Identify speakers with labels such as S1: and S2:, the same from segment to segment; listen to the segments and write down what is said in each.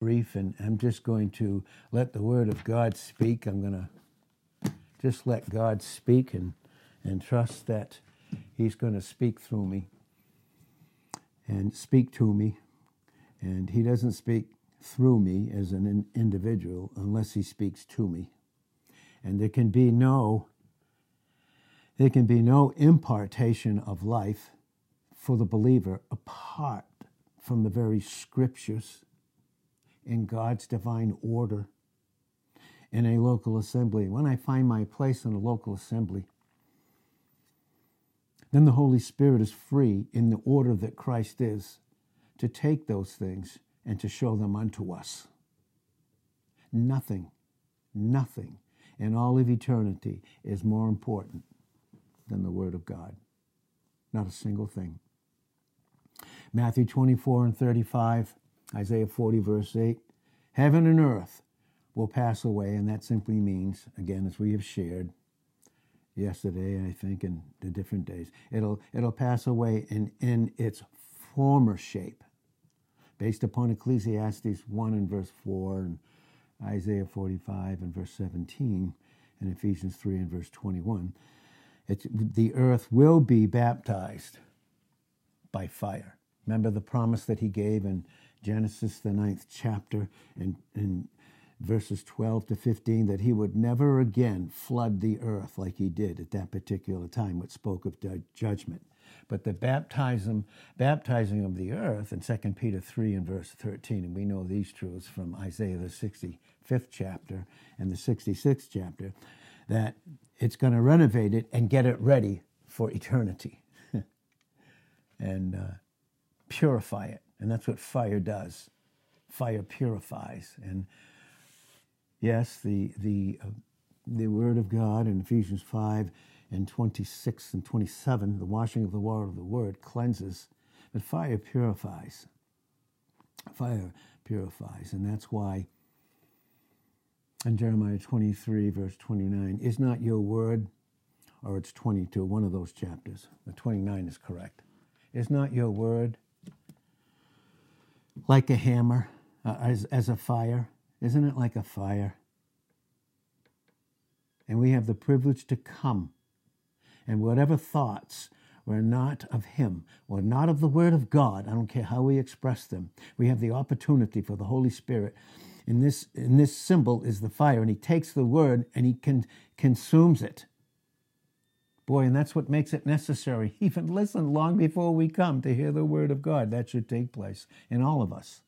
S1: brief, and I'm just going to let the Word of God speak. I'm going to just let God speak and, and trust that He's going to speak through me and speak to me. And He doesn't speak through me as an individual unless He speaks to me. And there can be no there can be no impartation of life for the believer apart from the very scriptures in God's divine order in a local assembly. When I find my place in a local assembly, then the Holy Spirit is free in the order that Christ is to take those things and to show them unto us. Nothing, nothing in all of eternity is more important than the Word of God. Not a single thing. Matthew 24 and 35, Isaiah 40, verse 8. Heaven and earth will pass away, and that simply means, again, as we have shared yesterday, I think, and the different days, it'll, it'll pass away in, in its former shape, based upon Ecclesiastes 1 and verse 4, and Isaiah 45 and verse 17, and Ephesians 3 and verse 21. It's, the earth will be baptized by fire. Remember the promise that he gave in Genesis, the ninth chapter, in, in verses 12 to 15, that he would never again flood the earth like he did at that particular time, which spoke of judgment. But the baptism, baptizing of the earth in 2 Peter 3 and verse 13, and we know these truths from Isaiah, the 65th chapter and the 66th chapter, that it's going to renovate it and get it ready for eternity. and uh, purify it. And that's what fire does. Fire purifies. And yes, the, the, uh, the Word of God in Ephesians 5 and 26 and 27, the washing of the water of the Word cleanses, but fire purifies. Fire purifies. And that's why in Jeremiah 23, verse 29, is not your word, or it's 22, one of those chapters. The 29 is correct. Is not your word like a hammer, uh, as, as a fire. Isn't it like a fire? And we have the privilege to come. And whatever thoughts were not of Him, or not of the Word of God, I don't care how we express them, we have the opportunity for the Holy Spirit. In this, in this symbol is the fire, and He takes the Word and He can, consumes it. Boy, and that's what makes it necessary. Even listen long before we come to hear the word of God. That should take place in all of us.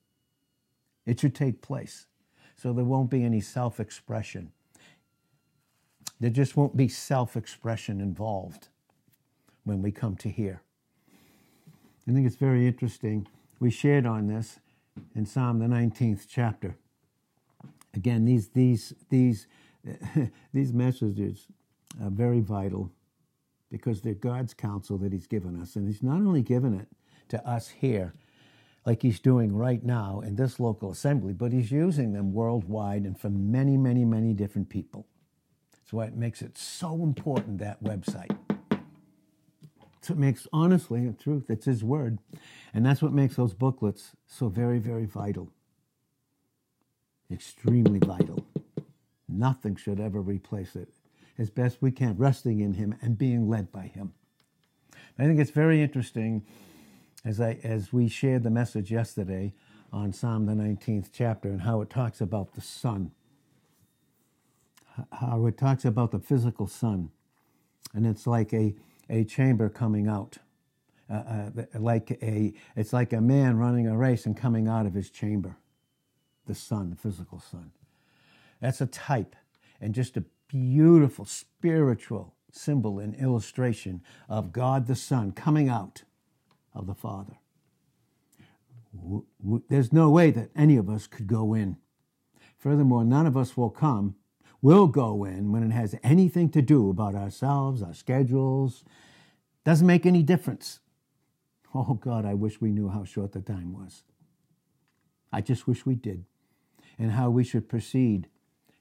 S1: It should take place. So there won't be any self expression. There just won't be self expression involved when we come to hear. I think it's very interesting. We shared on this in Psalm the 19th chapter. Again, these these these these messages are very vital because they're God's counsel that He's given us. And He's not only given it to us here, like He's doing right now in this local assembly, but He's using them worldwide and for many, many, many different people. That's why it makes it so important, that website. So it makes, honestly, the truth, it's His Word. And that's what makes those booklets so very, very vital. Extremely vital. Nothing should ever replace it as best we can, resting in Him and being led by Him. I think it's very interesting as, I, as we shared the message yesterday on Psalm the 19th chapter and how it talks about the sun, how it talks about the physical sun. And it's like a, a chamber coming out. Uh, uh, like a, it's like a man running a race and coming out of his chamber, the sun, the physical sun. That's a type and just a beautiful spiritual symbol and illustration of God the Son coming out of the Father. There's no way that any of us could go in. Furthermore, none of us will come, will go in when it has anything to do about ourselves, our schedules. Doesn't make any difference. Oh God, I wish we knew how short the time was. I just wish we did. And how we should proceed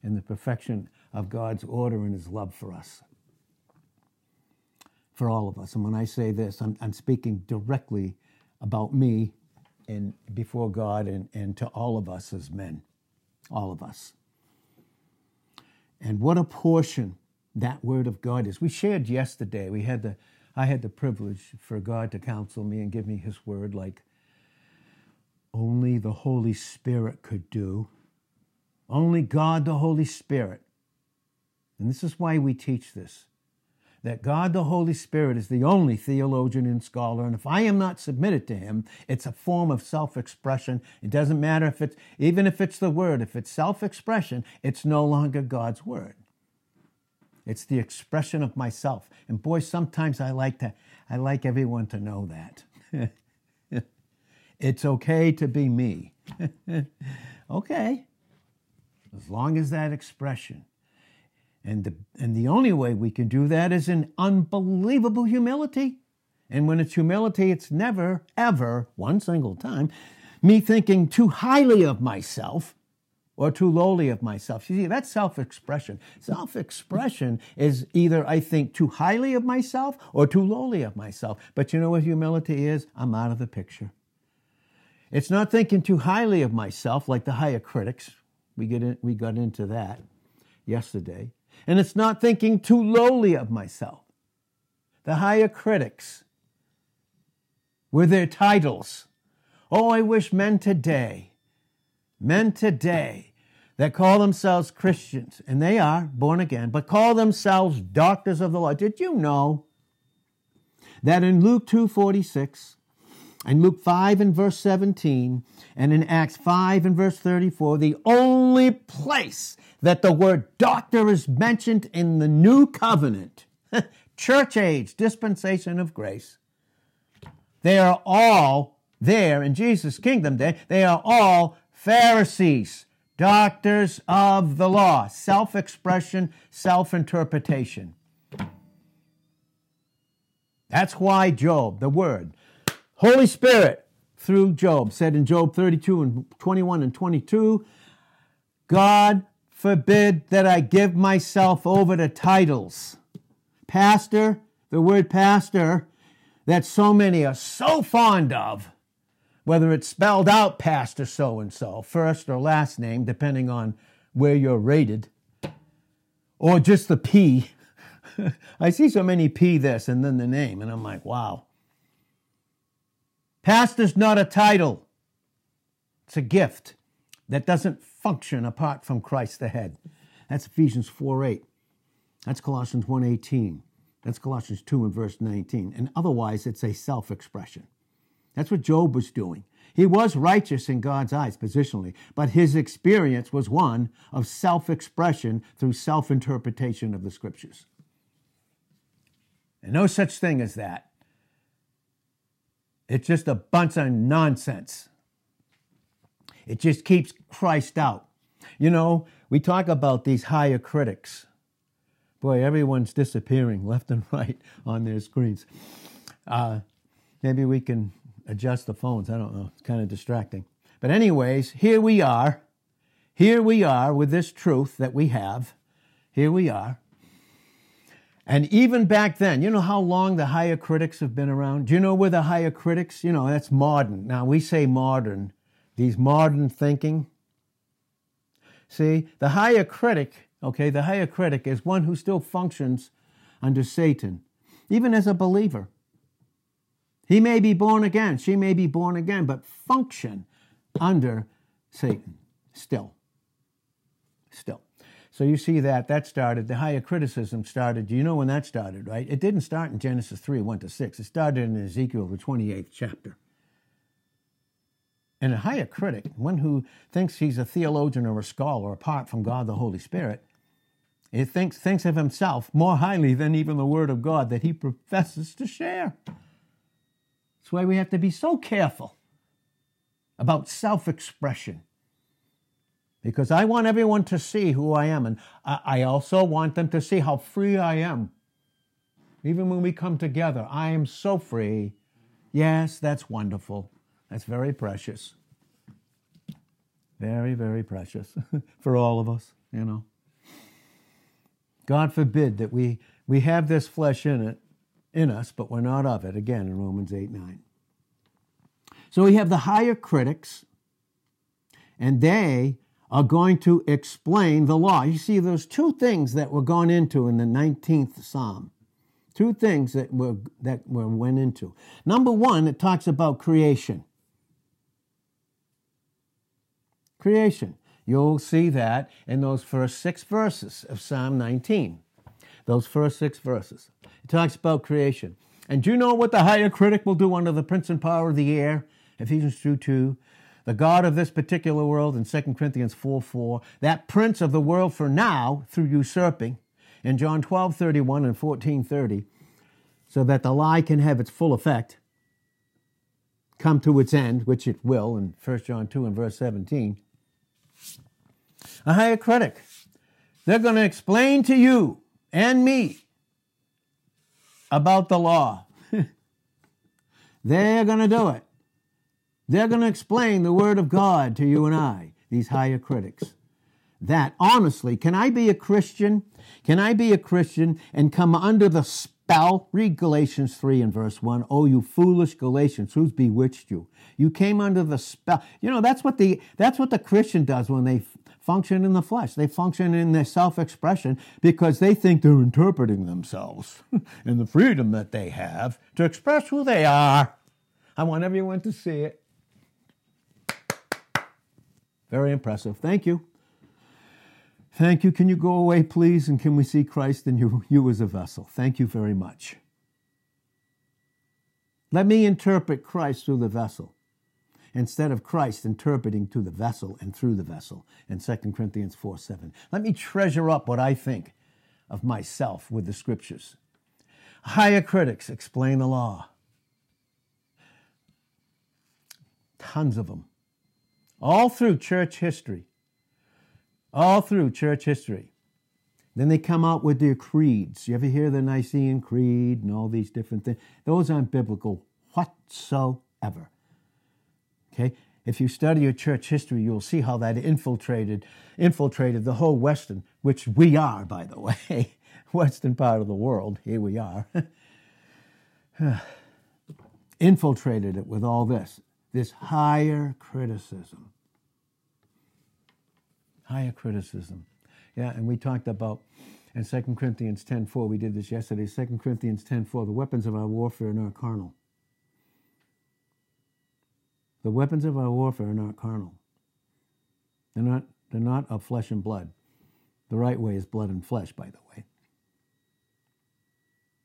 S1: in the perfection of God's order and His love for us, for all of us. And when I say this, I'm, I'm speaking directly about me and before God and, and to all of us as men, all of us. And what a portion that word of God is. We shared yesterday. We had the I had the privilege for God to counsel me and give me his word like only the Holy Spirit could do. Only God the Holy Spirit. And this is why we teach this that God the Holy Spirit is the only theologian and scholar. And if I am not submitted to him, it's a form of self expression. It doesn't matter if it's, even if it's the word, if it's self expression, it's no longer God's word. It's the expression of myself. And boy, sometimes I like to, I like everyone to know that. it's okay to be me. okay. As long as that expression and the, and the only way we can do that is in unbelievable humility. And when it's humility, it's never, ever, one single time, me thinking too highly of myself or too lowly of myself. You see, that's self expression. Self expression is either I think too highly of myself or too lowly of myself. But you know what humility is? I'm out of the picture. It's not thinking too highly of myself like the higher critics. We, get in, we got into that yesterday and it's not thinking too lowly of myself. The higher critics, were their titles. Oh, I wish men today, men today that call themselves Christians, and they are born again, but call themselves doctors of the law. Did you know that in Luke 2:46 and Luke 5 and verse 17 and in Acts 5 and verse 34, the only place that the word doctor is mentioned in the new covenant, church age, dispensation of grace. They are all there in Jesus' kingdom day. They are all Pharisees, doctors of the law, self expression, self interpretation. That's why Job, the word, Holy Spirit, through Job, said in Job 32 and 21 and 22, God forbid that I give myself over to titles. Pastor, the word pastor, that so many are so fond of, whether it's spelled out pastor so and so, first or last name, depending on where you're rated, or just the P. I see so many P this and then the name, and I'm like, wow. Pastor's not a title, it's a gift that doesn't function apart from Christ the head. That's Ephesians 4 8. That's Colossians 1 18. That's Colossians 2 and verse 19. And otherwise, it's a self expression. That's what Job was doing. He was righteous in God's eyes positionally, but his experience was one of self expression through self interpretation of the scriptures. And no such thing as that. It's just a bunch of nonsense. It just keeps Christ out. You know, we talk about these higher critics. Boy, everyone's disappearing left and right on their screens. Uh, maybe we can adjust the phones. I don't know. It's kind of distracting. But, anyways, here we are. Here we are with this truth that we have. Here we are. And even back then, you know how long the higher critics have been around? Do you know where the higher critics, you know, that's modern. Now, we say modern these modern thinking. See, the higher critic, okay, the higher critic is one who still functions under Satan, even as a believer. He may be born again, she may be born again, but function under Satan still. Still. So you see that that started, the higher criticism started. Do you know when that started, right? It didn't start in Genesis 3, 1 to 6. It started in Ezekiel, the 28th chapter. And a higher critic, one who thinks he's a theologian or a scholar apart from God the Holy Spirit, he thinks, thinks of himself more highly than even the Word of God that he professes to share. That's why we have to be so careful about self expression. Because I want everyone to see who I am, and I also want them to see how free I am. Even when we come together, I am so free. Yes, that's wonderful. That's very precious. Very, very precious for all of us, you know. God forbid that we, we have this flesh in it, in us, but we're not of it, again in Romans 8 9. So we have the higher critics, and they are going to explain the law. You see, there's two things that were gone into in the 19th Psalm. Two things that were that were went into. Number one, it talks about creation. Creation. You'll see that in those first six verses of Psalm 19. Those first six verses. It talks about creation. And do you know what the higher critic will do under the prince and power of the air? Ephesians 2 2. The God of this particular world in 2 Corinthians 4 4. That prince of the world for now through usurping in John 12 31 and 14 30, so that the lie can have its full effect, come to its end, which it will in 1 John 2 and verse 17. A higher critic. They're going to explain to you and me about the law. They're going to do it. They're going to explain the Word of God to you and I, these higher critics. That, honestly, can I be a Christian? Can I be a Christian and come under the spell? Read Galatians 3 and verse 1. Oh, you foolish Galatians, who's bewitched you? You came under the spell. You know, that's what the, that's what the Christian does when they function in the flesh. They function in their self expression because they think they're interpreting themselves and the freedom that they have to express who they are. I want everyone to see it. Very impressive. Thank you. Thank you. Can you go away, please? And can we see Christ in you, you as a vessel? Thank you very much. Let me interpret Christ through the vessel instead of Christ interpreting to the vessel and through the vessel in 2 Corinthians 4 7. Let me treasure up what I think of myself with the scriptures. Higher critics explain the law. Tons of them. All through church history. All through church history. Then they come out with their creeds. You ever hear the Nicene Creed and all these different things? Those aren't biblical whatsoever. Okay? If you study your church history, you'll see how that infiltrated infiltrated the whole Western, which we are, by the way, Western part of the world. Here we are. infiltrated it with all this, this higher criticism. Higher criticism. Yeah, and we talked about in 2 Corinthians 10.4, we did this yesterday, 2 Corinthians 10.4, the weapons of our warfare are not carnal the weapons of our warfare are not carnal. They're not, they're not of flesh and blood. The right way is blood and flesh, by the way.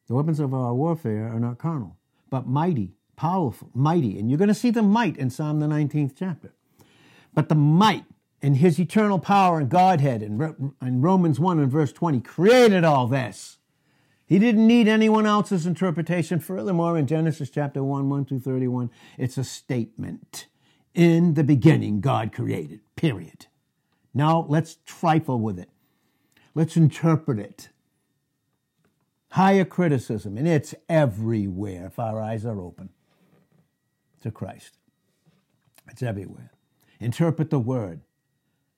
S1: The weapons of our warfare are not carnal, but mighty, powerful, mighty. And you're going to see the might in Psalm the 19th chapter. But the might and his eternal power and Godhead in, in Romans 1 and verse 20 created all this. He didn't need anyone else's interpretation. Furthermore, in Genesis chapter 1, 1 to 31, it's a statement. In the beginning, God created, period. Now let's trifle with it. Let's interpret it. Higher criticism, and it's everywhere if our eyes are open to Christ. It's everywhere. Interpret the word.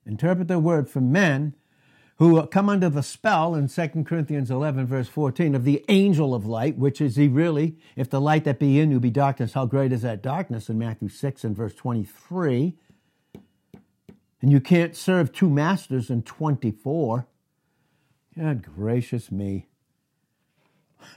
S1: Interpret the word for men who come under the spell in 2 Corinthians 11, verse 14, of the angel of light, which is he really, if the light that be in you be darkness, how great is that darkness in Matthew 6 and verse 23. And you can't serve two masters in 24. God gracious me.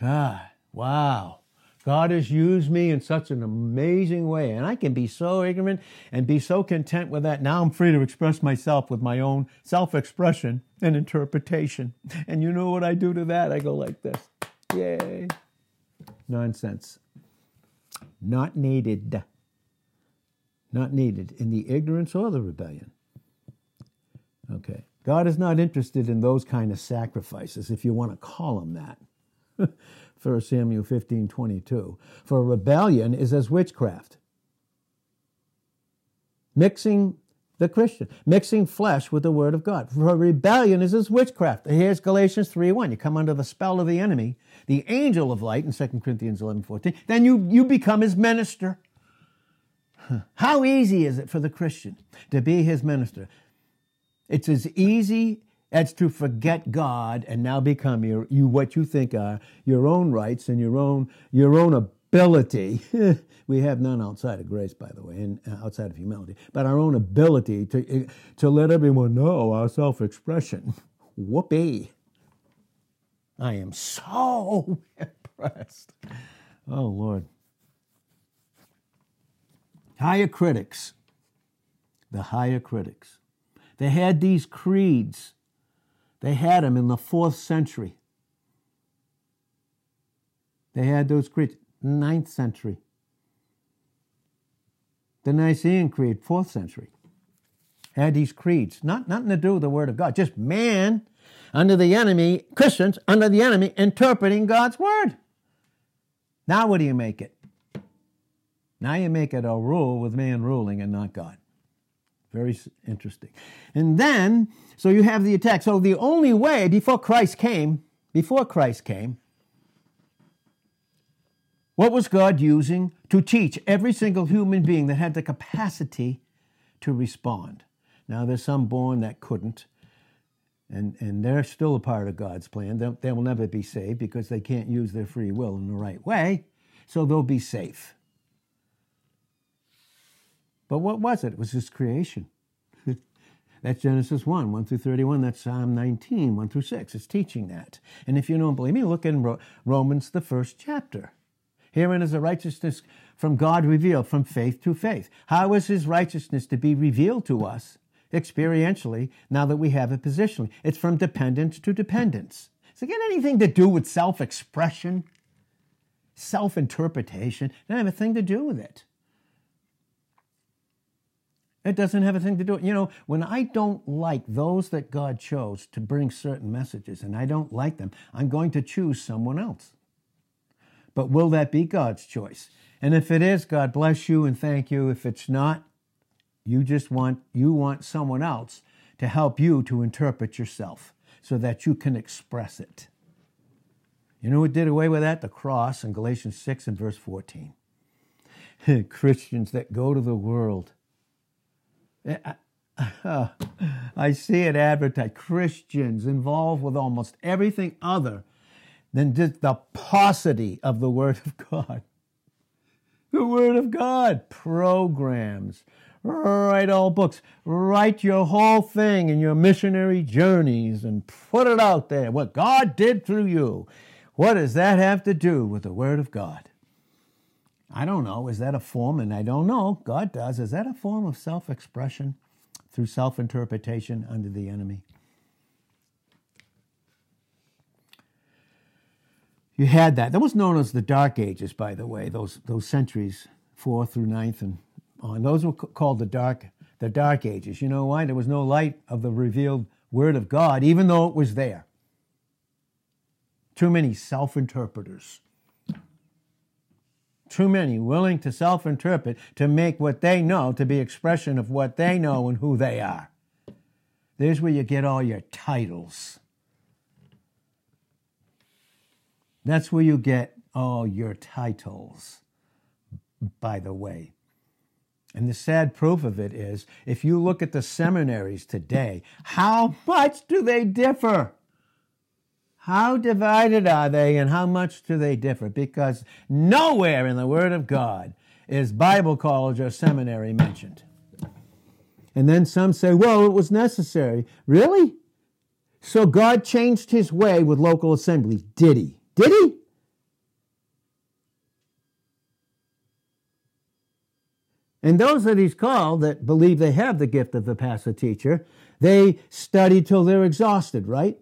S1: God, wow. God has used me in such an amazing way, and I can be so ignorant and be so content with that. Now I'm free to express myself with my own self expression and interpretation. And you know what I do to that? I go like this Yay. Nonsense. Not needed. Not needed in the ignorance or the rebellion. Okay. God is not interested in those kind of sacrifices, if you want to call them that. 1 Samuel 15 22. For rebellion is as witchcraft. Mixing the Christian, mixing flesh with the word of God. For rebellion is as witchcraft. Here's Galatians 3 1. You come under the spell of the enemy, the angel of light in 2 Corinthians 11 14. Then you, you become his minister. How easy is it for the Christian to be his minister? It's as easy that's to forget God and now become your, you what you think are your own rights and your own your own ability, we have none outside of grace, by the way, and uh, outside of humility, but our own ability to, to let everyone know our self expression. Whoopee. I am so impressed. Oh, Lord. Higher critics, the higher critics, they had these creeds. They had them in the fourth century. They had those creeds, ninth century. The Nicene Creed, fourth century, had these creeds. Not nothing to do with the Word of God, just man under the enemy, Christians under the enemy interpreting God's Word. Now, what do you make it? Now you make it a rule with man ruling and not God. Very interesting. And then, so you have the attack. So the only way before Christ came, before Christ came, what was God using to teach every single human being that had the capacity to respond? Now, there's some born that couldn't, and, and they're still a part of God's plan. They, they will never be saved because they can't use their free will in the right way, so they'll be safe. But what was it? It was his creation. That's Genesis 1, 1 through 31. That's Psalm 19, 1 through 6. It's teaching that. And if you don't believe me, look in Romans, the first chapter. Herein is the righteousness from God revealed from faith to faith. How is his righteousness to be revealed to us experientially now that we have it positionally? It's from dependence to dependence. Does it get anything to do with self expression, self interpretation? Doesn't have a thing to do with it. It doesn't have a thing to do. You know, when I don't like those that God chose to bring certain messages and I don't like them, I'm going to choose someone else. But will that be God's choice? And if it is, God bless you and thank you. If it's not, you just want you want someone else to help you to interpret yourself so that you can express it. You know what did away with that? The cross in Galatians 6 and verse 14. Christians that go to the world I see it advertised Christians involved with almost everything other than just the paucity of the Word of God. The Word of God, programs, write all books, write your whole thing in your missionary journeys and put it out there. What God did through you. What does that have to do with the Word of God? I don't know. Is that a form? And I don't know. God does. Is that a form of self expression through self interpretation under the enemy? You had that. That was known as the Dark Ages, by the way, those, those centuries, 4 through 9th and on. Those were called the Dark, the dark Ages. You know why? There was no light of the revealed Word of God, even though it was there. Too many self interpreters too many willing to self interpret to make what they know to be expression of what they know and who they are. There's where you get all your titles. That's where you get all your titles, by the way. And the sad proof of it is if you look at the seminaries today, how much do they differ? How divided are they and how much do they differ? Because nowhere in the Word of God is Bible college or seminary mentioned. And then some say, well, it was necessary. Really? So God changed his way with local assemblies. Did he? Did he? And those that he's called that believe they have the gift of the pastor teacher, they study till they're exhausted, right?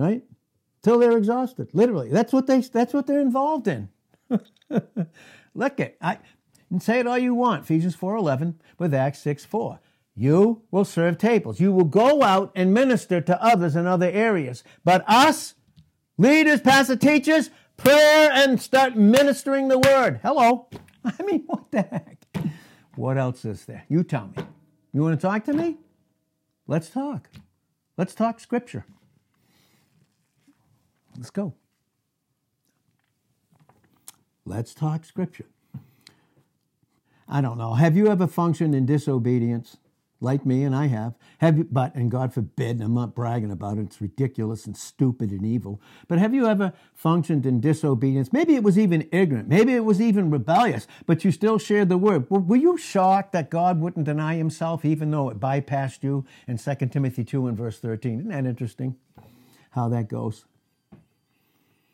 S1: Right? Till they're exhausted. Literally, that's what they that's what they're involved in. Look at I and say it all you want. Ephesians four eleven with Acts six four. You will serve tables. You will go out and minister to others in other areas. But us, leaders, pastor, teachers, prayer and start ministering the word. Hello. I mean, what the heck? What else is there? You tell me. You want to talk to me? Let's talk. Let's talk scripture. Let's go. Let's talk scripture. I don't know. Have you ever functioned in disobedience? like me, and I have. Have you, but, and God forbid, and I'm not bragging about it, it's ridiculous and stupid and evil. But have you ever functioned in disobedience? Maybe it was even ignorant. Maybe it was even rebellious, but you still shared the word. Were you shocked that God wouldn't deny himself even though it bypassed you in 2 Timothy 2 and verse 13? Isn't that interesting how that goes?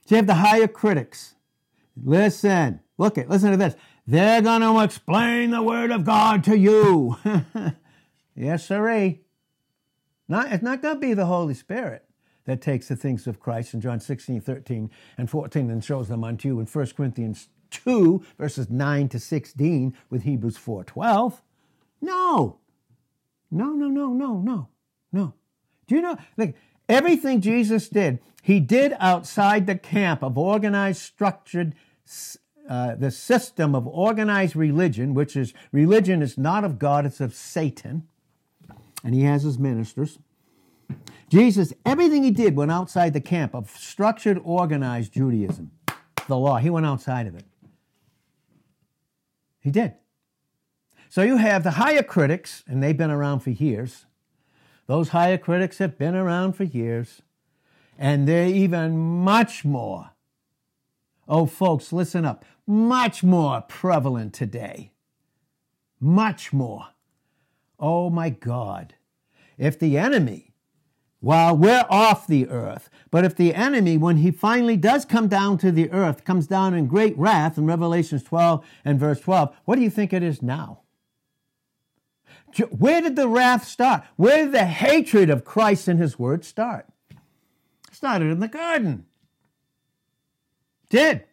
S1: So you have the higher critics. Listen, look at, listen to this. They're going to explain the word of God to you. Yes, sirree. Not, it's not going to be the Holy Spirit that takes the things of Christ in John 16, 13, and 14 and shows them unto you in 1 Corinthians 2, verses 9 to 16 with Hebrews 4, 12. No. No, no, no, no, no, no. Do you know, like, everything Jesus did, he did outside the camp of organized, structured, uh, the system of organized religion, which is religion is not of God, it's of Satan and he has his ministers. Jesus, everything he did went outside the camp of structured, organized Judaism, the law. He went outside of it. He did. So you have the higher critics, and they've been around for years. Those higher critics have been around for years, and they're even much more, oh, folks, listen up, much more prevalent today. Much more. Oh my God. If the enemy, while we're off the earth, but if the enemy, when he finally does come down to the earth, comes down in great wrath in Revelations 12 and verse 12, what do you think it is now? Where did the wrath start? Where did the hatred of Christ and his word start? It started in the garden. Did.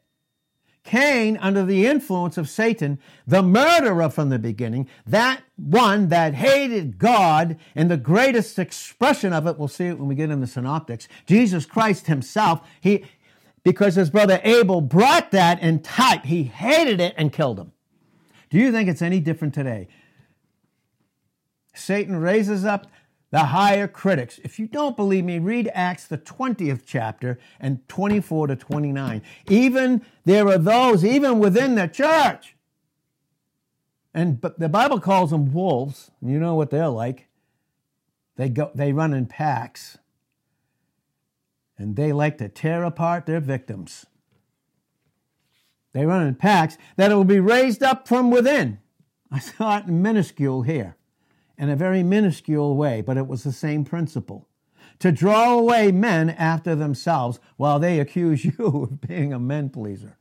S1: Cain, under the influence of Satan, the murderer from the beginning, that one that hated God, and the greatest expression of it, we'll see it when we get into the synoptics, Jesus Christ himself, he, because his brother Abel brought that in type, he hated it and killed him. Do you think it's any different today? Satan raises up the higher critics. If you don't believe me, read Acts, the 20th chapter, and 24 to 29. Even there are those, even within the church. And but the Bible calls them wolves. You know what they're like. They go they run in packs. And they like to tear apart their victims. They run in packs that will be raised up from within. I saw it in minuscule here in a very minuscule way, but it was the same principle. To draw away men after themselves while they accuse you of being a men pleaser.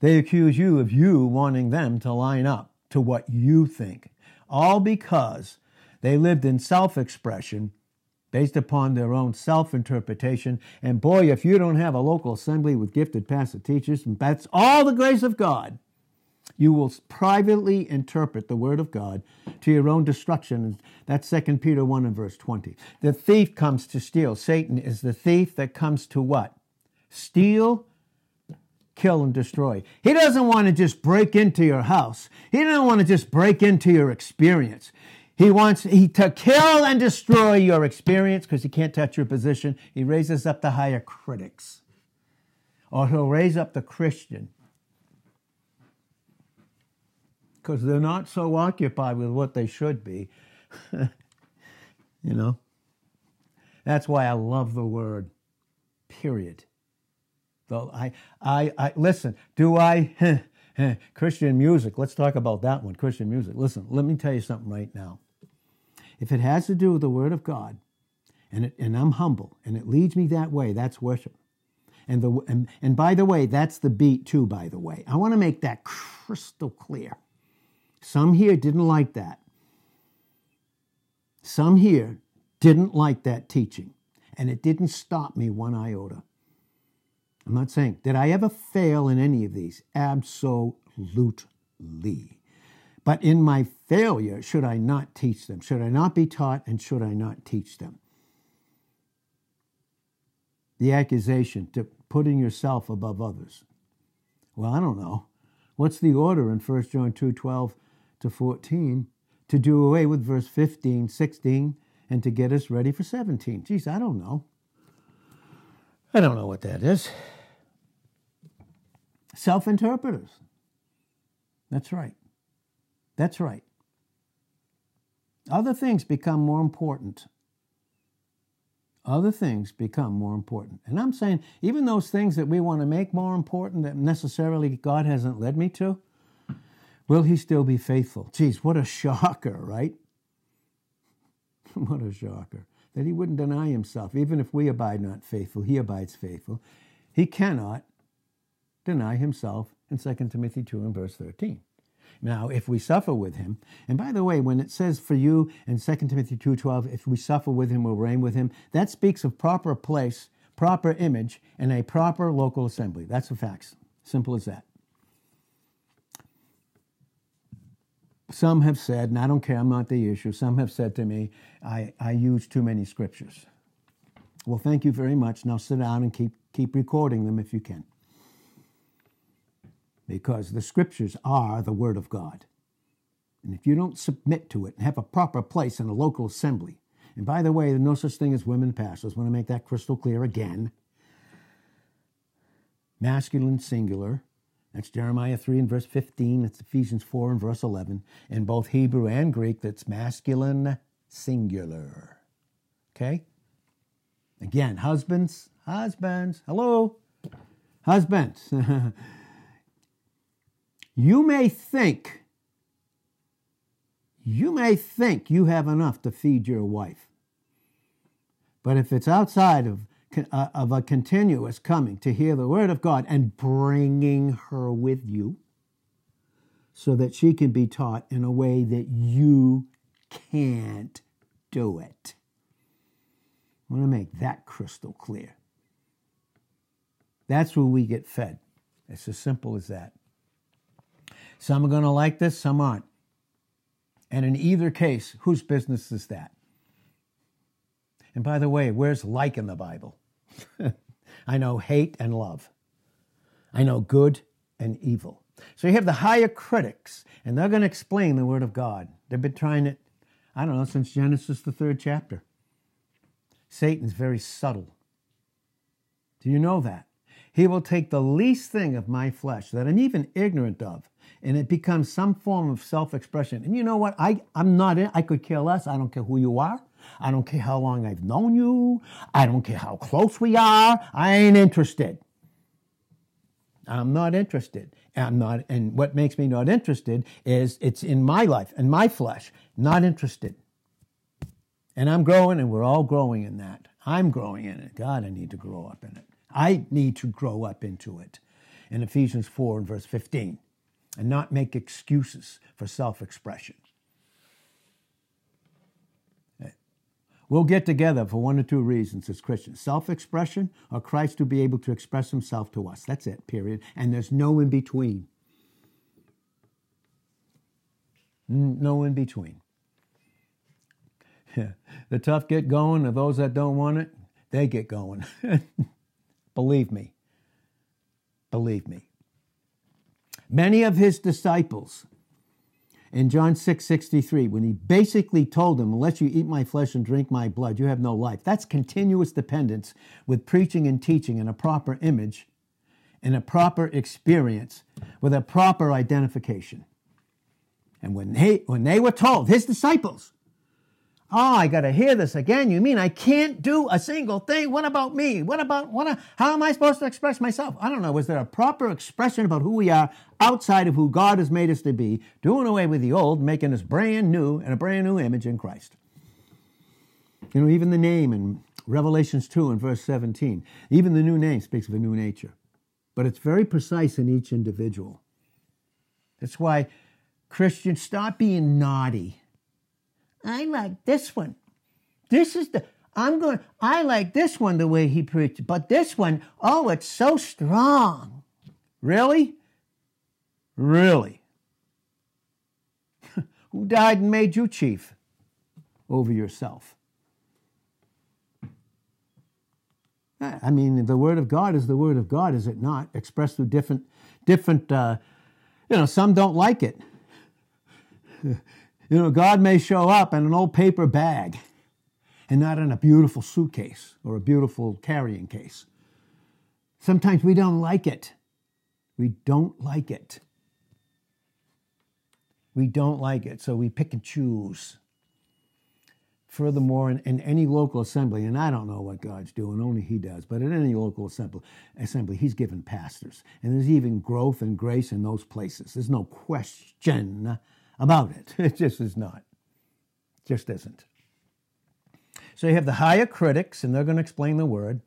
S1: They accuse you of you wanting them to line up to what you think. All because they lived in self expression based upon their own self interpretation. And boy, if you don't have a local assembly with gifted pastor teachers, that's all the grace of God you will privately interpret the word of God to your own destruction. That's 2 Peter 1 and verse 20. The thief comes to steal. Satan is the thief that comes to what? Steal, kill, and destroy. He doesn't want to just break into your house. He doesn't want to just break into your experience. He wants he, to kill and destroy your experience because he can't touch your position. He raises up the higher critics. Or he'll raise up the Christian because they're not so occupied with what they should be. you know? That's why I love the word, period. Though I, I, I listen, do I, Christian music, let's talk about that one, Christian music. Listen, let me tell you something right now. If it has to do with the Word of God, and, it, and I'm humble, and it leads me that way, that's worship. And, the, and, and by the way, that's the beat too, by the way. I want to make that crystal clear. Some here didn't like that. Some here didn't like that teaching, and it didn't stop me one iota. I'm not saying, did I ever fail in any of these? Absolutely. But in my failure, should I not teach them? Should I not be taught and should I not teach them? The accusation to putting yourself above others. Well, I don't know. What's the order in 1 John 2 12 to 14 to do away with verse 15, 16, and to get us ready for 17. Geez, I don't know. I don't know what that is. Self interpreters. That's right. That's right. Other things become more important. Other things become more important. And I'm saying, even those things that we want to make more important that necessarily God hasn't led me to, will He still be faithful? Geez, what a shocker, right? what a shocker. That He wouldn't deny Himself. Even if we abide not faithful, He abides faithful. He cannot deny Himself in 2 Timothy 2 and verse 13. Now, if we suffer with him, and by the way, when it says for you in 2 Timothy 2.12, if we suffer with him, we'll reign with him, that speaks of proper place, proper image, and a proper local assembly. That's the facts. Simple as that. Some have said, and I don't care, I'm not the issue, some have said to me, I, I use too many scriptures. Well, thank you very much. Now sit down and keep, keep recording them if you can because the scriptures are the Word of God. And if you don't submit to it and have a proper place in a local assembly, and by the way, there's no such thing as women pastors. I want to make that crystal clear again. Masculine singular. That's Jeremiah 3 and verse 15. It's Ephesians 4 and verse 11. In both Hebrew and Greek, that's masculine singular. Okay? Again, husbands, husbands, hello, husbands. You may think, you may think you have enough to feed your wife. But if it's outside of, Uh, of a continuous coming to hear the word of God and bringing her with you so that she can be taught in a way that you can't do it. I want to make that crystal clear. That's where we get fed. It's as simple as that. Some are going to like this, some aren't. And in either case, whose business is that? And by the way, where's like in the Bible? I know hate and love. I know good and evil. So you have the higher critics, and they're going to explain the Word of God. They've been trying it, I don't know, since Genesis, the third chapter. Satan's very subtle. Do you know that? He will take the least thing of my flesh that I'm even ignorant of, and it becomes some form of self-expression. And you know what? I, I'm not in, I could care less. I don't care who you are. I don't care how long I've known you. I don't care how close we are. I ain't interested. I'm not interested. I'm not, and what makes me not interested is it's in my life, in my flesh, not interested. And I'm growing, and we're all growing in that. I'm growing in it. God, I need to grow up in it. I need to grow up into it. In Ephesians 4 and verse 15, and not make excuses for self expression. We'll get together for one or two reasons as Christians self expression or Christ to be able to express himself to us. That's it, period. And there's no in between. No in between. the tough get going, and those that don't want it, they get going. Believe me. Believe me. Many of his disciples in John 6 63, when he basically told them, Unless you eat my flesh and drink my blood, you have no life. That's continuous dependence with preaching and teaching in a proper image, in a proper experience, with a proper identification. And when they, when they were told, his disciples, Oh, I got to hear this again. You mean I can't do a single thing? What about me? What about what? How am I supposed to express myself? I don't know. Was there a proper expression about who we are outside of who God has made us to be, doing away with the old, making us brand new and a brand new image in Christ? You know, even the name in Revelations 2 and verse 17, even the new name speaks of a new nature, but it's very precise in each individual. That's why Christians stop being naughty I like this one. This is the, I'm going, I like this one the way he preached, but this one, oh, it's so strong. Really? Really? Who died and made you chief over yourself? I mean, the word of God is the word of God, is it not? Expressed through different, different. Uh, you know, some don't like it. You know, God may show up in an old paper bag and not in a beautiful suitcase or a beautiful carrying case. Sometimes we don't like it. We don't like it. We don't like it, so we pick and choose. Furthermore, in, in, any local assembly, and I don't know what God's doing, only He does, but in any local assembly, assembly, He's given pastors. And there's even growth and grace in those places. There's no question about it. It just is not. Just isn't. So you have the higher critics, and they're going to explain the word.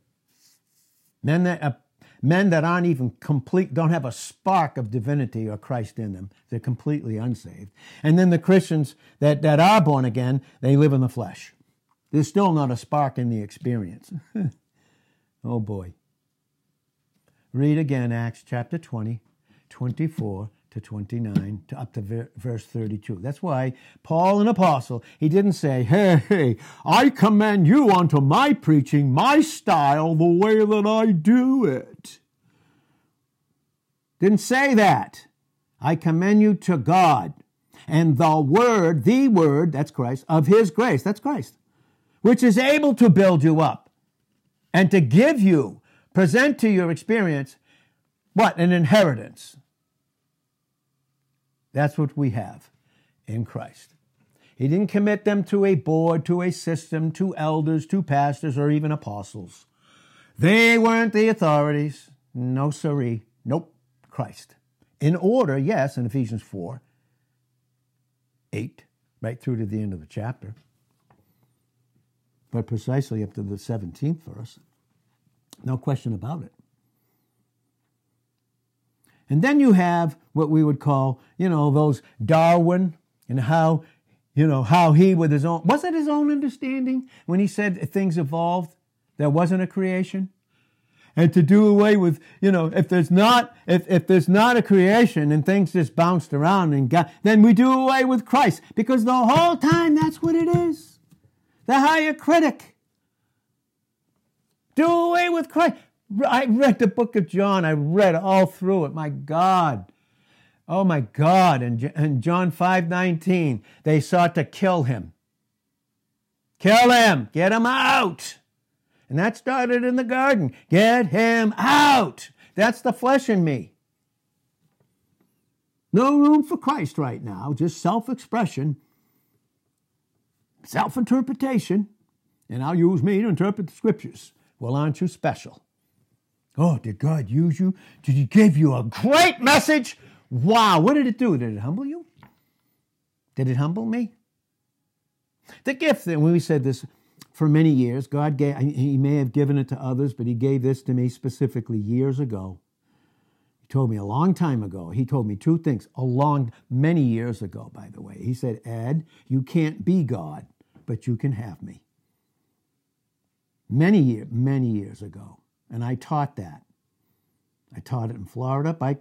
S1: Men that, uh, men that aren't even complete, don't have a spark of divinity or Christ in them. They're completely unsaved. And then the Christians that, that are born again, they live in the flesh. There's still not a spark in the experience. oh boy. Read again Acts chapter 20, 24 to 29 to up to verse 32. That's why Paul, an apostle, he didn't say, Hey, hey, I commend you unto my preaching, my style, the way that I do it. Didn't say that. I commend you to God and the word, the word, that's Christ, of his grace, that's Christ, which is able to build you up and to give you, present to your experience, what? An inheritance that's what we have in Christ. He didn't commit them to a board, to a system, to elders, to pastors, or even apostles. They weren't the authorities. No, siree. Nope. Christ. In order, yes, in Ephesians 4, 8, right through to the end of the chapter. But precisely up to the 17th verse. No question about it. And then you have what we would call, you know, those Darwin and how, you know, how he with his own, was it his own understanding when he said things evolved? There wasn't a creation? And to do away with, you know, if there's not, if, if there's not a creation and things just bounced around and got, then we do away with Christ because the whole time that's what it is. The higher critic. Do away with Christ. I read the book of John. I read all through it. My God. Oh my God. And, in John 5 19, they sought to kill him. Kill him. Get him out. And that started in the garden. Get him out. That's the flesh in me. No room for Christ right now, just self expression, self interpretation. And I'll use me to interpret the scriptures. Well, aren't you special? Oh, did God use you? Did He give you a great message? Wow, what did it do? Did it humble you? Did it humble me? The gift that we said this for many years, God gave, He may have given it to others, but He gave this to me specifically years ago. He told me a long time ago. He told me two things, a long, many years ago, by the way. He said, Ed, you can't be God, but you can have me. Many years, many years ago. And I taught that. I taught it in Florida by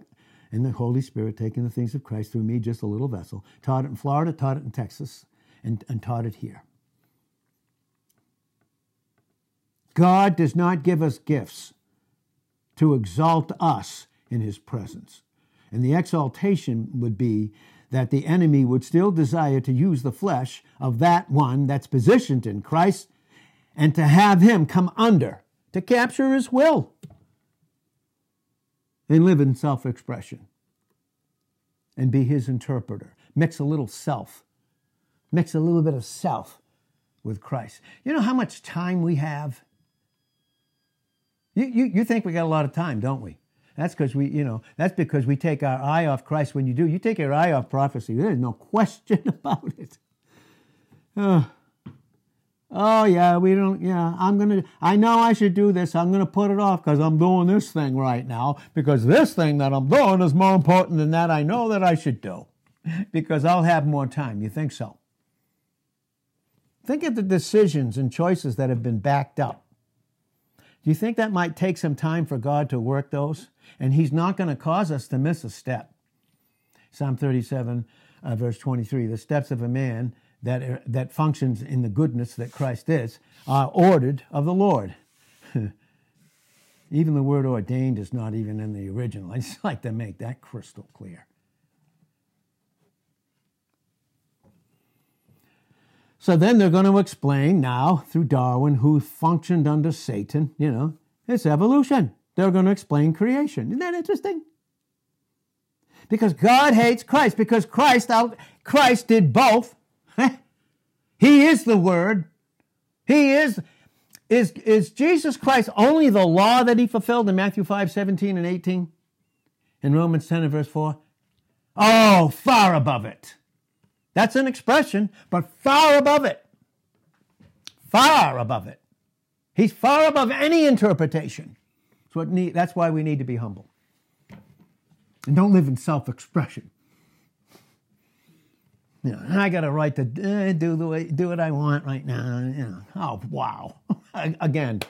S1: in the Holy Spirit taking the things of Christ through me, just a little vessel. Taught it in Florida, taught it in Texas, and, and taught it here. God does not give us gifts to exalt us in his presence. And the exaltation would be that the enemy would still desire to use the flesh of that one that's positioned in Christ and to have him come under to capture his will and live in self expression and be his interpreter. Mix a little self, mix a little bit of self with Christ. You know how much time we have? You, you, you think we got a lot of time, don't we? That's because we, you know, that's because we take our eye off Christ when you do. You take your eye off prophecy. There's no question about it. Oh yeah, we don't. Yeah, I'm gonna. I know I should do this. I'm gonna put it off because I'm doing this thing right now. Because this thing that I'm doing is more important than that. I know that I should do, because I'll have more time. You think so? Think of the decisions and choices that have been backed up. Do you think that might take some time for God to work those? And He's not going to cause us to miss a step. Psalm 37, uh, verse 23 The steps of a man that, uh, that functions in the goodness that Christ is are ordered of the Lord. even the word ordained is not even in the original. I just like to make that crystal clear. So then they're going to explain now through Darwin who functioned under Satan, you know, it's evolution. They're going to explain creation. Isn't that interesting? Because God hates Christ, because Christ out Christ did both he is the Word. He is, is, is Jesus Christ only the law that he fulfilled in Matthew 5, 17 and 18? In Romans 10 and verse 4? Oh, far above it. That's an expression, but far above it. Far above it. He's far above any interpretation. That's, need, that's why we need to be humble. And don't live in self expression. You know, I got a right to uh, do the way, do what I want right now. You know, oh wow! Again,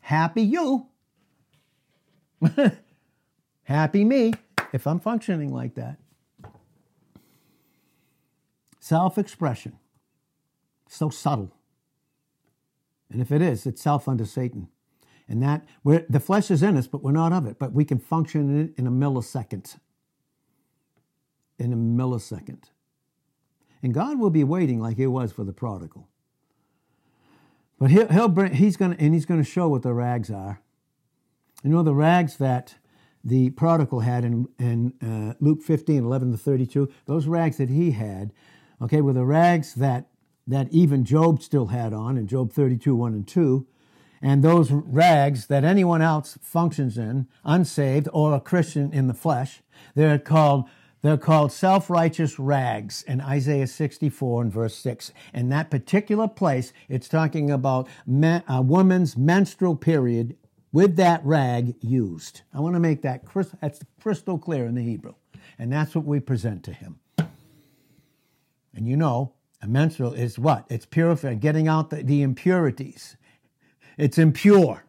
S1: happy you, happy me if I'm functioning like that. Self-expression, so subtle, and if it is, it's self unto Satan, and that the flesh is in us, but we're not of it. But we can function in it in a millisecond in a millisecond. And God will be waiting like He was for the prodigal. But he'll, he'll bring, he's going to, and he's going to show what the rags are. You know, the rags that the prodigal had in, in uh, Luke 15, 11 to 32, those rags that he had, okay, were the rags that, that even Job still had on in Job 32, 1 and 2, and those rags that anyone else functions in, unsaved or a Christian in the flesh, they're called they're called self righteous rags in Isaiah 64 and verse 6. In that particular place, it's talking about a woman's menstrual period with that rag used. I want to make that that's crystal clear in the Hebrew. And that's what we present to him. And you know, a menstrual is what? It's purifying, getting out the, the impurities. It's impure.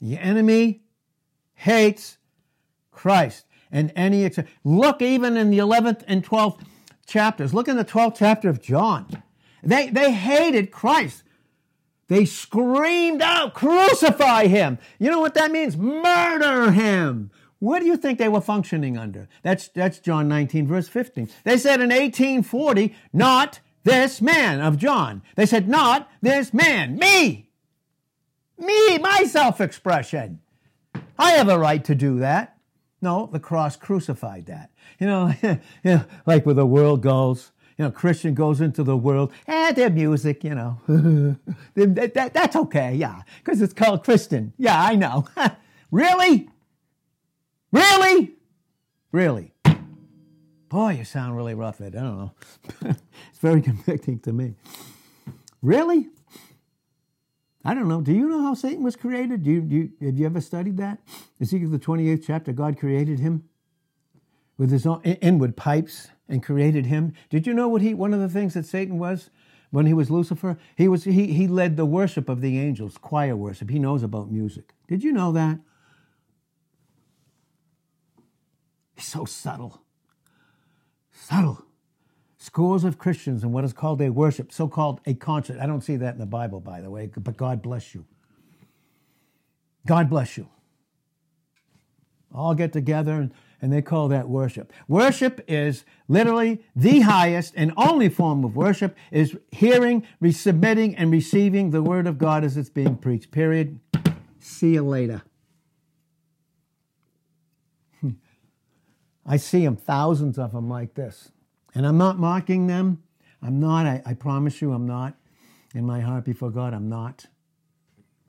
S1: The enemy hates Christ. And any look even in the 11th and 12th chapters. Look in the 12th chapter of John. They, they hated Christ. They screamed out, crucify him. You know what that means? Murder him. What do you think they were functioning under? That's, that's John 19, verse 15. They said in 1840, not this man of John. They said, not this man, me. Me, my self expression. I have a right to do that. No, the cross crucified that. You know, you know like where the world goes. You know, Christian goes into the world, eh, their music, you know, that, that, that's okay, yeah, because it's called Christian. Yeah, I know. really? Really? Really? Boy, you sound really rough, Ed. I don't know. it's very convicting to me. Really? I don't know. Do you know how Satan was created? Do you, do you, have you ever studied that? Ezekiel the 28th chapter, God created him with his own inward pipes and created him. Did you know what he, one of the things that Satan was when he was Lucifer? He was, he, he led the worship of the angels, choir worship. He knows about music. Did you know that? He's so subtle. Subtle scores of Christians in what is called a worship, so called a concert. I don't see that in the Bible, by the way, but God bless you. God bless you. All get together and, and they call that worship. Worship is literally the highest and only form of worship is hearing, resubmitting, and receiving the word of God as it's being preached. Period. See you later. I see them, thousands of them like this. And I'm not mocking them. I'm not. I, I promise you, I'm not. In my heart before God, I'm not.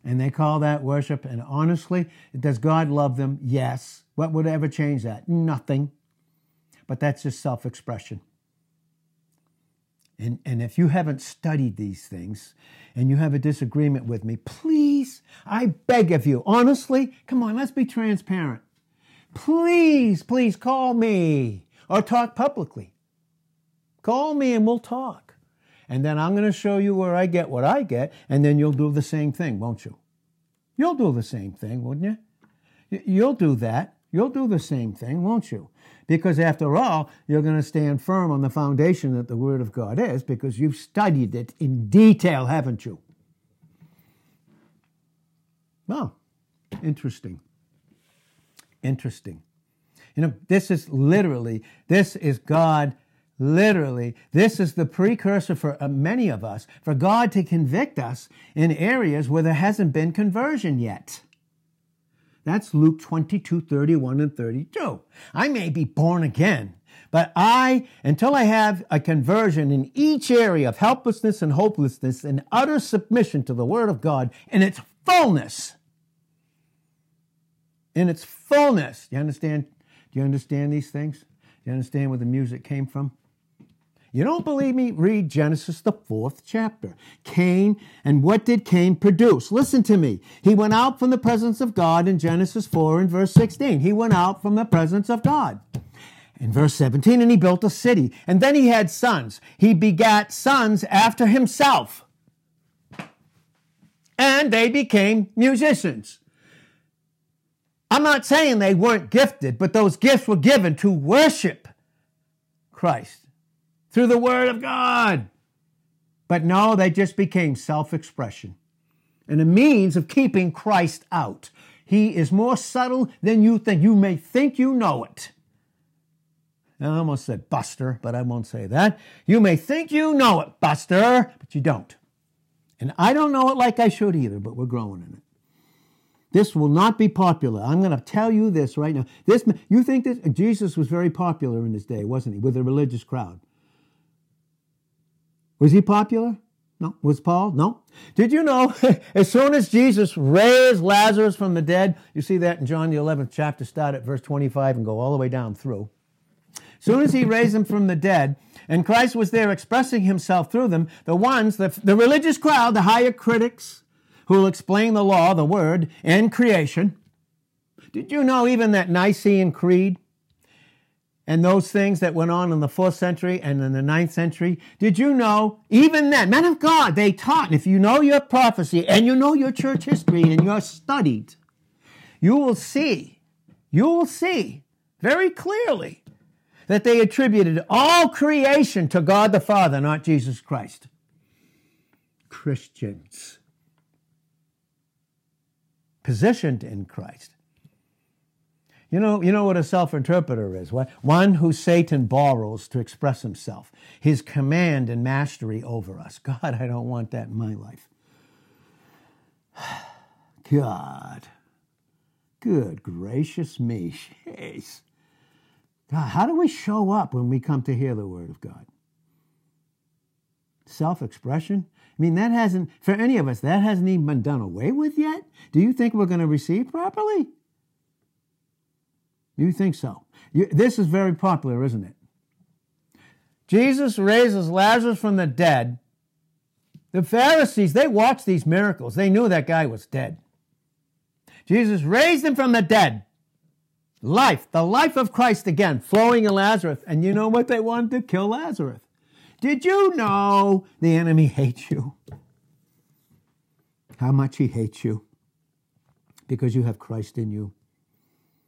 S1: And they call that worship. And honestly, does God love them? Yes. What would ever change that? Nothing. But that's just self expression. And, and if you haven't studied these things and you have a disagreement with me, please, I beg of you, honestly, come on, let's be transparent. Please, please call me or talk publicly. Call me and we'll talk. And then I'm going to show you where I get what I get, and then you'll do the same thing, won't you? You'll do the same thing, wouldn't you? You'll do that. You'll do the same thing, won't you? Because after all, you're going to stand firm on the foundation that the Word of God is because you've studied it in detail, haven't you? Well, interesting. Interesting. You know, this is literally, this is God Literally, this is the precursor for uh, many of us, for God to convict us in areas where there hasn't been conversion yet. That's Luke 22, 31 and 32. I may be born again, But I, until I have a conversion in each area of helplessness and hopelessness and utter submission to the Word of God in its fullness, in its fullness, do you understand? Do you understand these things? Do you understand where the music came from? You don't believe me? Read Genesis, the fourth chapter. Cain, and what did Cain produce? Listen to me. He went out from the presence of God in Genesis 4 and verse 16. He went out from the presence of God. In verse 17, and he built a city. And then he had sons. He begat sons after himself. And they became musicians. I'm not saying they weren't gifted, but those gifts were given to worship Christ through the Word of God. But no, they just became self expression and a means of keeping Christ out. He is more subtle than you think. You may think you know it. I almost said Buster, but I won't say that. You may think you know it, Buster, but you don't. And I don't know it like I should either, but we're growing in it. This will not be popular. I'm going to tell you this right now. This, you think that Jesus was very popular in his day, wasn't he, with a religious crowd? Was he popular? No. Was Paul? No. Did you know, as soon as Jesus raised Lazarus from the dead, you see that in John the 11th chapter, start at verse 25 and go all the way down through. As soon as he raised him from the dead, and Christ was there expressing himself through them, the ones, the, the religious crowd, the higher critics who will explain the law, the word, and creation. Did you know even that Nicene Creed and those things that went on in the fourth century and in the ninth century. Did you know, even then, men of God, they taught, if you know your prophecy and you know your church history and you're studied, you will see, you will see very clearly that they attributed all creation to God the Father, not Jesus Christ. Christians positioned in Christ you know, you know what a self-interpreter is? What? One who Satan borrows to express himself, his command and mastery over us. God, I don't want that in my life. God. Good gracious me. Jeez. God, how do we show up when we come to hear the word of God? Self-expression? I mean, that hasn't, for any of us, that hasn't even been done away with yet. Do you think we're going to receive properly? You think so? You, this is very popular, isn't it? Jesus raises Lazarus from the dead. The Pharisees, they watched these miracles. They knew that guy was dead. Jesus raised him from the dead. Life, the life of Christ again, flowing in Lazarus. And you know what they wanted to kill Lazarus? Did you know the enemy hates you? How much he hates you? Because you have Christ in you.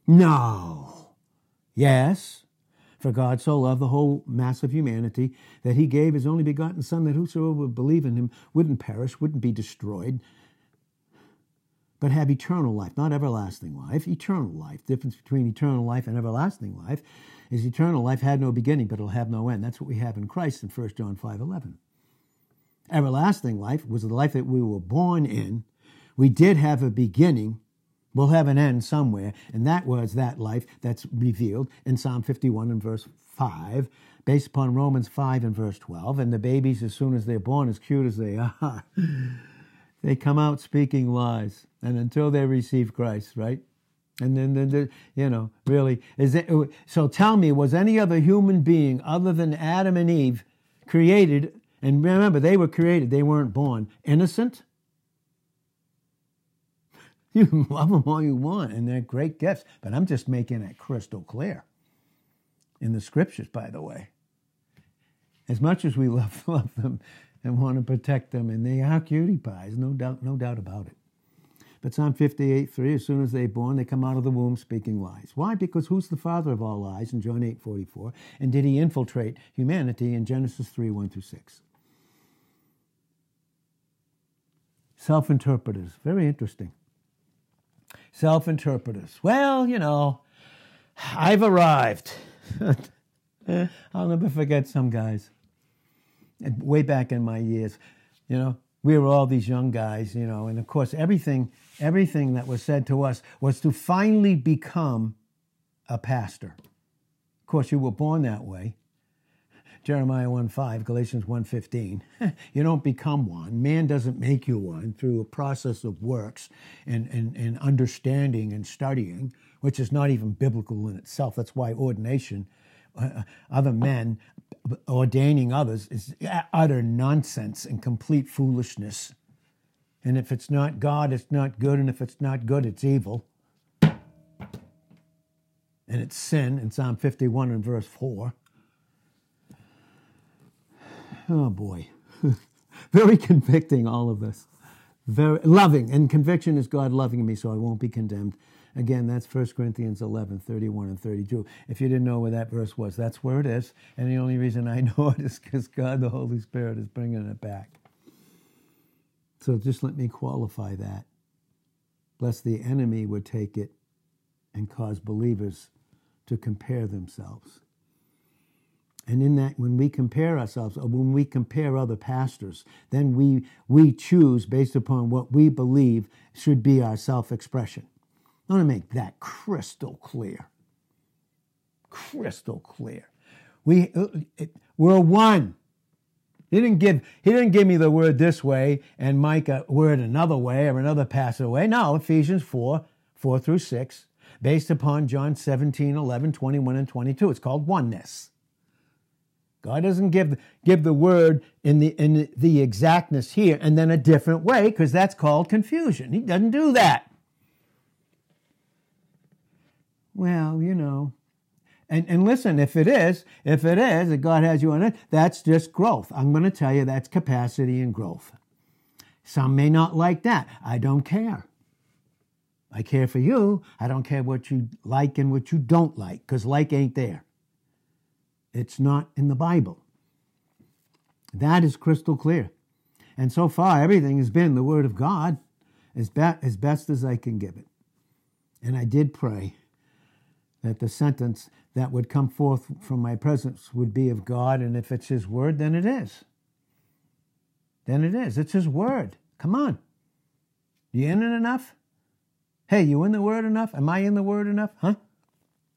S1: No. Yes. For God so loved the whole mass of humanity that he gave his only begotten Son, that whosoever would believe in him wouldn't perish, wouldn't be destroyed, but have eternal life, not everlasting life, eternal life. The difference between eternal life and everlasting life is eternal life had no beginning, but it'll have no end. That's what we have in Christ in 1 John 5 11. Everlasting life was the life that we were born in. We did have a beginning, will have an end somewhere. And that was that life that's revealed in Psalm 51 and verse 5, based upon Romans 5 and verse 12. And the babies, as soon as they're born, as cute as they are, they come out speaking lies. And until they receive Christ, right? And then, then, you know, really, is it, so tell me, was any other human being other than Adam and Eve created? And remember, they were created, they weren't born innocent you can love them all you want, and they're great gifts. But I'm just making it crystal clear in the scriptures, by the way. As much as we love, love them and want to protect them, and they are cutie pies, no doubt, no doubt about it. But Psalm 58, 3, as soon as they're born, they come out of the womb speaking lies. Why? Because who's the father of all lies in John 8, 44? And did he infiltrate humanity in Genesis 3, 1 through 6? Self interpreters, very interesting self interpreters. Well, you know, I've arrived. I'll never forget some guys. Way back in my years, you know, we were all these young guys, you know, and of course everything everything that was said to us was to finally become a pastor. Of course, you were born that way. Jeremiah 1 5, Galatians 1 15. you don't become one. Man doesn't make you one through a process of works and, and, and understanding and studying, which is not even biblical in itself. That's why ordination, uh, other men ordaining others, is utter nonsense and complete foolishness. And if it's not God, it's not good. And if it's not good, it's evil. And it's sin in Psalm 51 and verse 4 oh boy, very convicting, all of this. Very loving, and conviction is God loving me, so I won't be condemned. Again, that's 1 Corinthians 11, 31 and 32. If you didn't know where that verse was, that's where it is. And the only reason I know it is because God, the Holy Spirit, is bringing it back. So just let me qualify that. Lest the enemy would take it and cause believers to compare themselves. And in that, when we compare ourselves, or when we compare other pastors, then we, we choose based upon what we believe should be our self expression. I want to make that crystal clear. Crystal clear. We, we're one. He didn't give he didn't give me the word this way and Mike a word another way or another pastor way. No, Ephesians 4, 4 through 6, based upon John 17, 11, 21, and 22. It's called oneness. God doesn't give, give the word in the, in the exactness here and then a different way because that's called confusion. He doesn't do that. Well, you know. And, and listen, if it is, if it is that God has you in it, that's just growth. I'm going to tell you that's capacity and growth. Some may not like that. I don't care. I care for you. I don't care what you like and what you don't like because like ain't there. It's not in the Bible. That is crystal clear. And so far, everything has been the Word of God as, be- as best as I can give it. And I did pray that the sentence that would come forth from my presence would be of God, and if it's His Word, then it is. Then it is. It's His Word. Come on. You in it enough? Hey, you in the Word enough? Am I in the Word enough? Huh?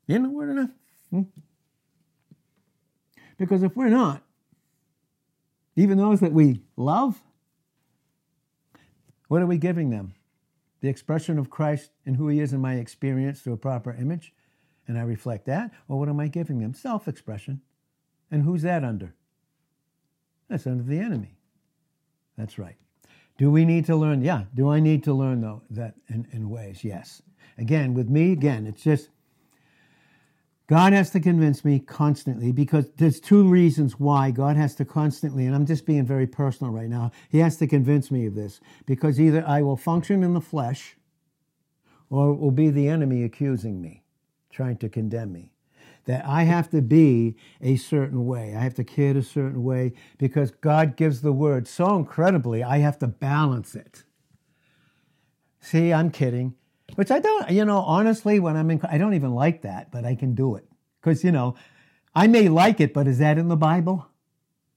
S1: You in the Word enough? Hmm? Because if we're not, even those that we love, what are we giving them? The expression of Christ and who He is in my experience through a proper image, and I reflect that? Or what am I giving them? Self expression. And who's that under? That's under the enemy. That's right. Do we need to learn? Yeah. Do I need to learn though that in, in ways? Yes. Again, with me, again, it's just God has to convince me constantly because there's two reasons why God has to constantly, and I'm just being very personal right now, He has to convince me of this because either I will function in the flesh or it will be the enemy accusing me, trying to condemn me. That I have to be a certain way. I have to kid a certain way because God gives the word so incredibly, I have to balance it. See, I'm kidding. Which I don't, you know, honestly, when I'm in, I don't even like that, but I can do it. Because, you know, I may like it, but is that in the Bible?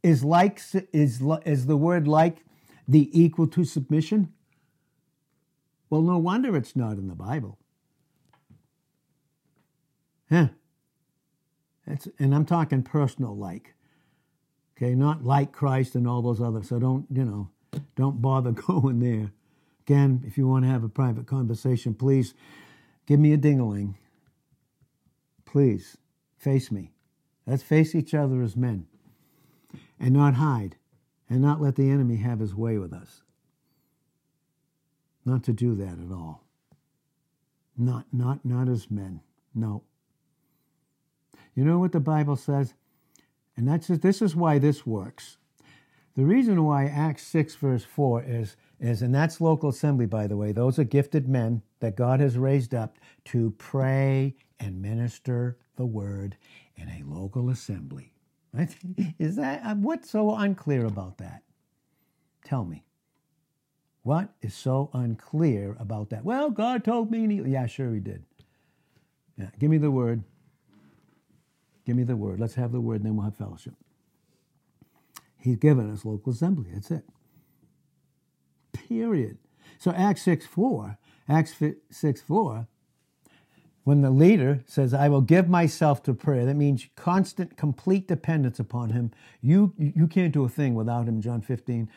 S1: Is like, is, is the word like the equal to submission? Well, no wonder it's not in the Bible. Huh. It's, and I'm talking personal like. Okay, not like Christ and all those others. So don't, you know, don't bother going there. Again, if you want to have a private conversation, please give me a dingaling. Please face me. Let's face each other as men and not hide and not let the enemy have his way with us. Not to do that at all. Not, not, not as men. No. You know what the Bible says? And that's this is why this works. The reason why Acts 6, verse 4 is is, and that's local assembly, by the way. Those are gifted men that God has raised up to pray and minister the word in a local assembly. Is that uh, what's so unclear about that? Tell me. What is so unclear about that? Well, God told me. yeah, sure, He did. Yeah, give me the word. Give me the word. Let's have the word, and then we'll have fellowship. He's given us local assembly. That's it period. So Acts 6 4, Acts 6 4, when the leader says, I will give myself to prayer, that means constant, complete dependence upon him. You, you can't do a thing without him, John 15,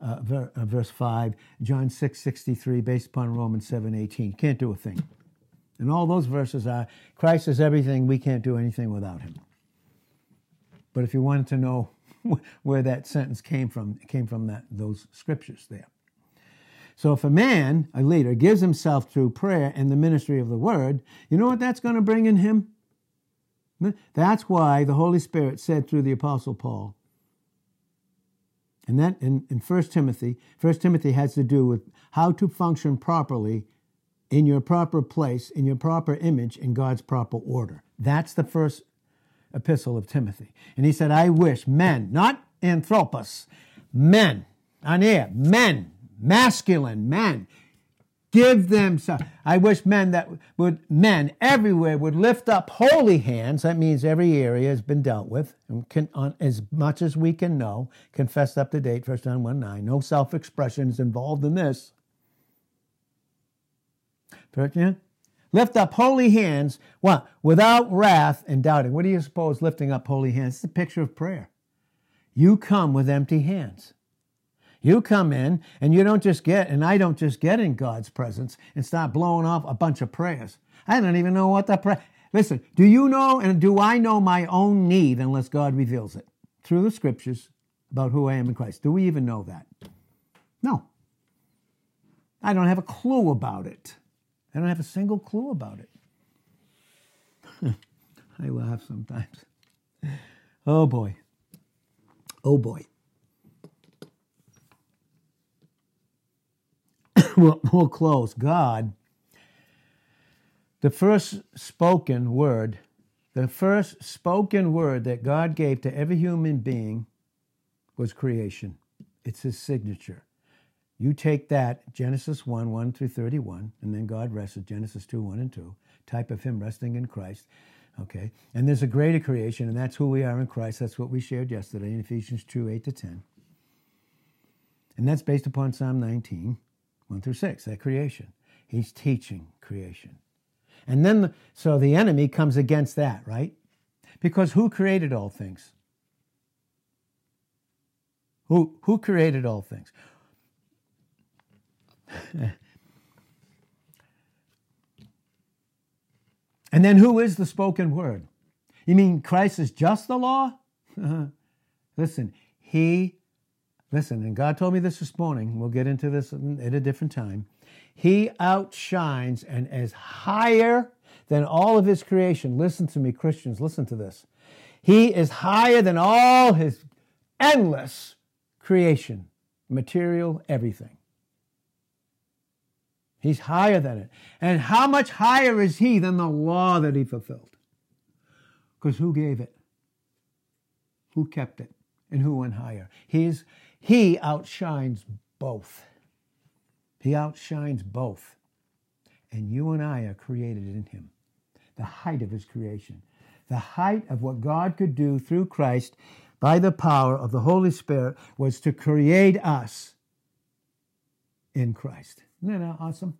S1: uh, uh, verse 5, John 6, 63, based upon Romans 7, 18. Can't do a thing. And all those verses are Christ is everything, we can't do anything without him. But if you wanted to know where that sentence came from, it came from that, those scriptures there. So if a man, a leader, gives himself through prayer and the ministry of the word, you know what that's going to bring in him? That's why the Holy Spirit said through the Apostle Paul, and that in, in 1 Timothy, 1 Timothy has to do with how to function properly in your proper place, in your proper image, in God's proper order. That's the first epistle of Timothy. And he said, I wish men, not anthropos, men, aner, men, masculine men. Give them some. I wish men that would, men everywhere would lift up holy hands. That means every area has been dealt with, and can, on, as much as we can know, confessed up to date, First John 1 9. No self expression is involved in this. Lift up holy hands, what? Without wrath and doubting. What do you suppose lifting up holy hands? It's a picture of prayer. You come with empty hands. You come in and you don't just get, and I don't just get in God's presence and start blowing off a bunch of prayers. I don't even know what the prayer. Listen, do you know and do I know my own need unless God reveals it through the scriptures about who I am in Christ? Do we even know that? No. I don't have a clue about it. I don't have a single clue about it. I laugh sometimes. Oh boy. Oh boy. We'll, close. God, the first spoken word, the first spoken word that God gave to every human being was creation. It's his signature. You take that, Genesis 1, 1 through 31, and then God rested, Genesis 2, 1 and 2, type of him resting in Christ. Okay. And there's a greater creation, and that's who we are in Christ. That's what we shared yesterday in Ephesians 2, 8 to 10. And that's based upon Psalm 19. 1 through 6, that creation. He's teaching creation. And then, the, so the enemy comes against that, right? Because who created all things? Who, who created all things? and then who is the spoken word? You mean Christ is just the law? Listen, he Listen, and God told me this this morning. We'll get into this at a different time. He outshines and is higher than all of his creation. Listen to me, Christians, listen to this. He is higher than all his endless creation, material, everything. He's higher than it. And how much higher is he than the law that he fulfilled? Because who gave it? Who kept it? And who went higher? He's he outshines both. He outshines both. And you and I are created in Him. The height of His creation. The height of what God could do through Christ by the power of the Holy Spirit was to create us in Christ. Isn't that awesome?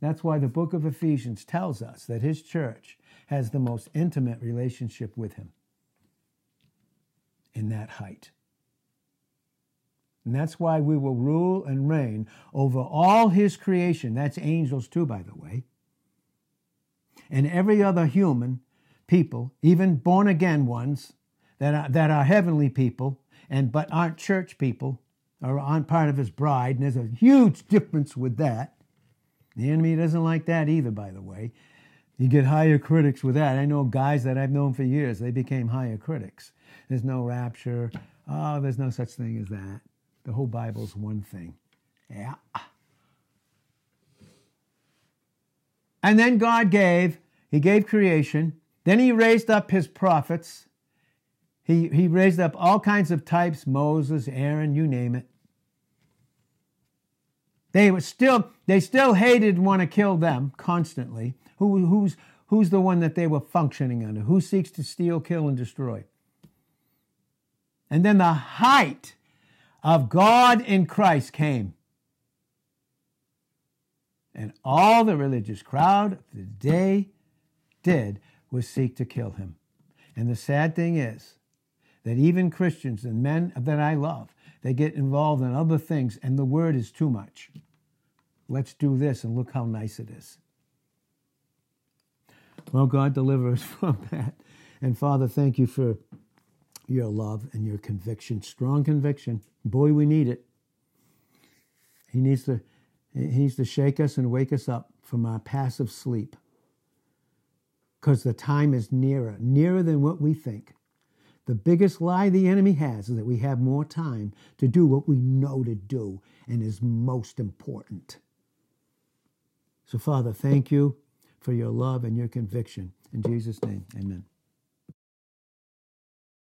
S1: That's why the book of Ephesians tells us that his church has the most intimate relationship with him in that height. And that's why we will rule and reign over all his creation. That's angels too, by the way. And every other human people, even born again ones that are, that are heavenly people and but aren't church people or aren't part of his bride. And there's a huge difference with that. The enemy doesn't like that either, by the way. You get higher critics with that. I know guys that I've known for years, they became higher critics. There's no rapture. Oh, there's no such thing as that. The whole Bible's one thing. Yeah. And then God gave, He gave creation. Then He raised up His prophets. He, he raised up all kinds of types Moses, Aaron, you name it. They were still, they still hated and want to kill them constantly. Who, who's, who's the one that they were functioning under? Who seeks to steal, kill, and destroy? And then the height of God in Christ came. And all the religious crowd of the day did was seek to kill him. And the sad thing is that even Christians and men that I love, they get involved in other things, and the word is too much. Let's do this, and look how nice it is. Well, God, deliver us from that. And Father, thank you for your love and your conviction, strong conviction. Boy, we need it. He needs to, he needs to shake us and wake us up from our passive sleep because the time is nearer, nearer than what we think. The biggest lie the enemy has is that we have more time to do what we know to do and is most important. So, Father, thank you for your love and your conviction. In Jesus' name, amen.